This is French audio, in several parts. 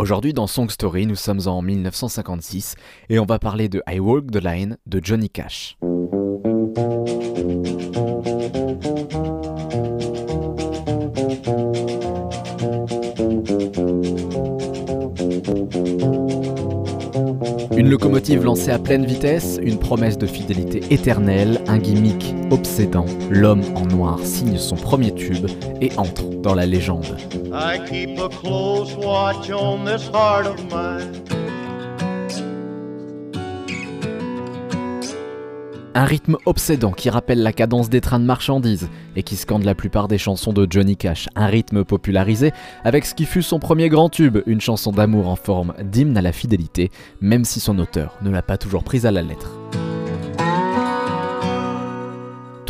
Aujourd'hui dans Song Story, nous sommes en 1956 et on va parler de I Walk the Line de Johnny Cash. Locomotive lancée à pleine vitesse, une promesse de fidélité éternelle, un gimmick obsédant, l'homme en noir signe son premier tube et entre dans la légende. Un rythme obsédant qui rappelle la cadence des trains de marchandises et qui scande la plupart des chansons de Johnny Cash. Un rythme popularisé avec ce qui fut son premier grand tube, une chanson d'amour en forme d'hymne à la fidélité, même si son auteur ne l'a pas toujours prise à la lettre.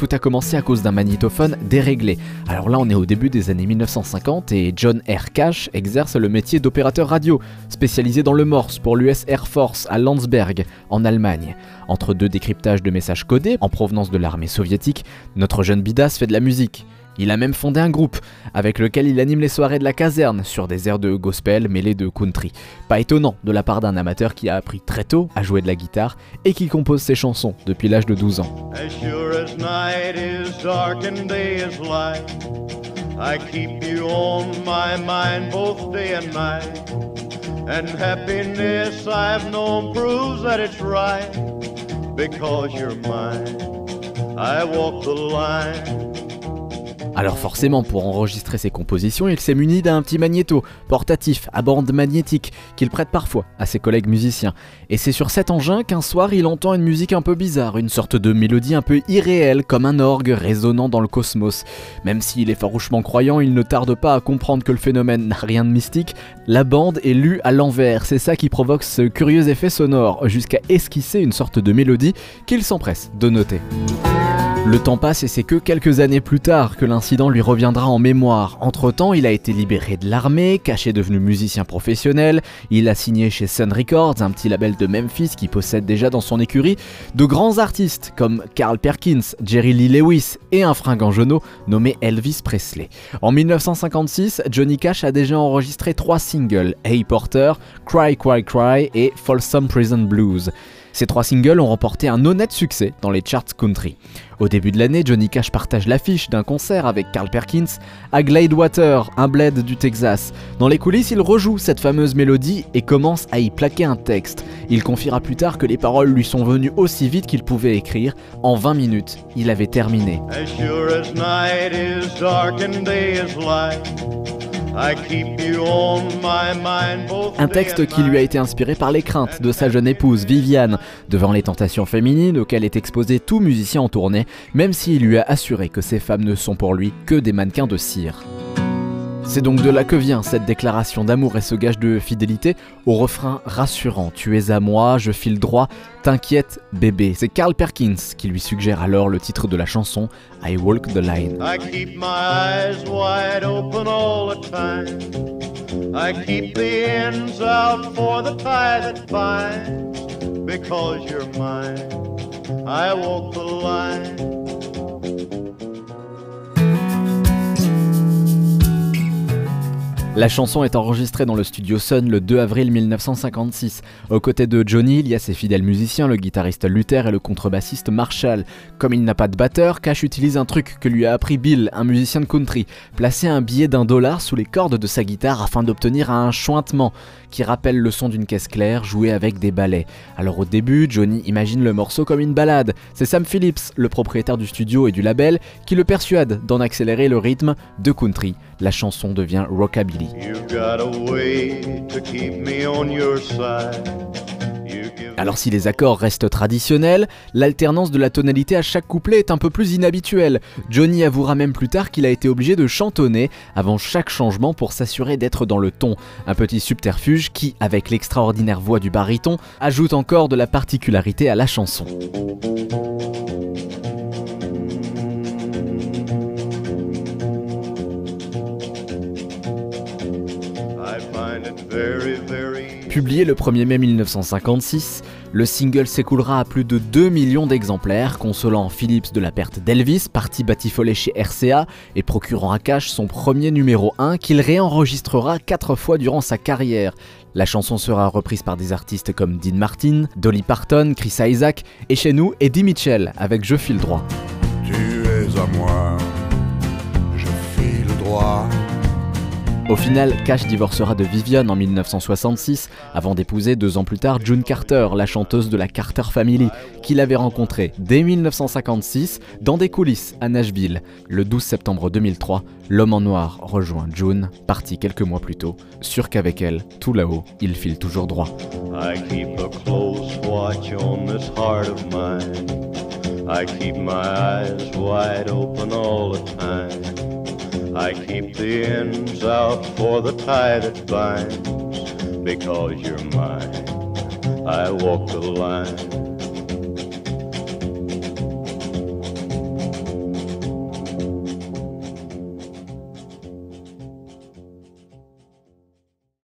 Tout a commencé à cause d'un magnétophone déréglé. Alors là, on est au début des années 1950 et John R. Cash exerce le métier d'opérateur radio, spécialisé dans le Morse pour l'US Air Force à Landsberg, en Allemagne. Entre deux décryptages de messages codés en provenance de l'armée soviétique, notre jeune bidas fait de la musique. Il a même fondé un groupe avec lequel il anime les soirées de la caserne sur des airs de gospel mêlés de country. Pas étonnant de la part d'un amateur qui a appris très tôt à jouer de la guitare et qui compose ses chansons depuis l'âge de 12 ans. I walk the line. Alors forcément, pour enregistrer ses compositions, il s'est muni d'un petit magnéto portatif à bande magnétique qu'il prête parfois à ses collègues musiciens. Et c'est sur cet engin qu'un soir il entend une musique un peu bizarre, une sorte de mélodie un peu irréelle comme un orgue résonnant dans le cosmos. Même s'il est farouchement croyant, il ne tarde pas à comprendre que le phénomène n'a rien de mystique. La bande est lue à l'envers, c'est ça qui provoque ce curieux effet sonore, jusqu'à esquisser une sorte de mélodie qu'il s'empresse de noter. Le temps passe et c'est que quelques années plus tard que l'incident lui reviendra en mémoire. Entre-temps, il a été libéré de l'armée, caché devenu musicien professionnel, il a signé chez Sun Records, un petit label de Memphis qui possède déjà dans son écurie de grands artistes comme Carl Perkins, Jerry Lee Lewis et un fringant genou nommé Elvis Presley. En 1956, Johnny Cash a déjà enregistré trois singles, Hey Porter, Cry Cry Cry et Folsom Prison Blues. Ces trois singles ont remporté un honnête succès dans les charts country. Au début de l'année, Johnny Cash partage l'affiche d'un concert avec Carl Perkins à Gladewater, un bled du Texas. Dans les coulisses, il rejoue cette fameuse mélodie et commence à y plaquer un texte. Il confiera plus tard que les paroles lui sont venues aussi vite qu'il pouvait écrire. En 20 minutes, il avait terminé. Un texte qui lui a été inspiré par les craintes de sa jeune épouse Viviane, devant les tentations féminines auxquelles est exposé tout musicien en tournée, même s'il lui a assuré que ces femmes ne sont pour lui que des mannequins de cire. C'est donc de là que vient cette déclaration d'amour et ce gage de fidélité au refrain rassurant Tu es à moi, je file droit, t'inquiète bébé. C'est Carl Perkins qui lui suggère alors le titre de la chanson I Walk the Line. I keep my eyes wide open all the time. I keep the ends out for the tie that. Because you're mine, I walk the line. La chanson est enregistrée dans le studio Sun le 2 avril 1956. Aux côtés de Johnny, il y a ses fidèles musiciens, le guitariste Luther et le contrebassiste Marshall. Comme il n'a pas de batteur, Cash utilise un truc que lui a appris Bill, un musicien de country. Placer un billet d'un dollar sous les cordes de sa guitare afin d'obtenir un chointement qui rappelle le son d'une caisse claire jouée avec des balais. Alors au début, Johnny imagine le morceau comme une balade. C'est Sam Phillips, le propriétaire du studio et du label, qui le persuade d'en accélérer le rythme de country. La chanson devient rockabilly. Alors si les accords restent traditionnels, l'alternance de la tonalité à chaque couplet est un peu plus inhabituelle. Johnny avouera même plus tard qu'il a été obligé de chantonner avant chaque changement pour s'assurer d'être dans le ton. Un petit subterfuge qui, avec l'extraordinaire voix du baryton, ajoute encore de la particularité à la chanson. Publié le 1er mai 1956, Le single s'écoulera à plus de 2 millions d'exemplaires, consolant Philips de la perte d'Elvis, parti batifolé chez RCA et procurant à Cash son premier numéro 1 qu'il réenregistrera 4 fois durant sa carrière. La chanson sera reprise par des artistes comme Dean Martin, Dolly Parton, Chris Isaac et chez nous Eddie Mitchell avec Je file droit. Je file droit. Au final, Cash divorcera de Vivian en 1966 avant d'épouser deux ans plus tard June Carter, la chanteuse de la Carter Family, qu'il avait rencontrée dès 1956 dans des coulisses à Nashville. Le 12 septembre 2003, l'homme en noir rejoint June, parti quelques mois plus tôt, sûr qu'avec elle, tout là-haut, il file toujours droit. I keep the ends out for the tie that binds because you're mine. I walk the line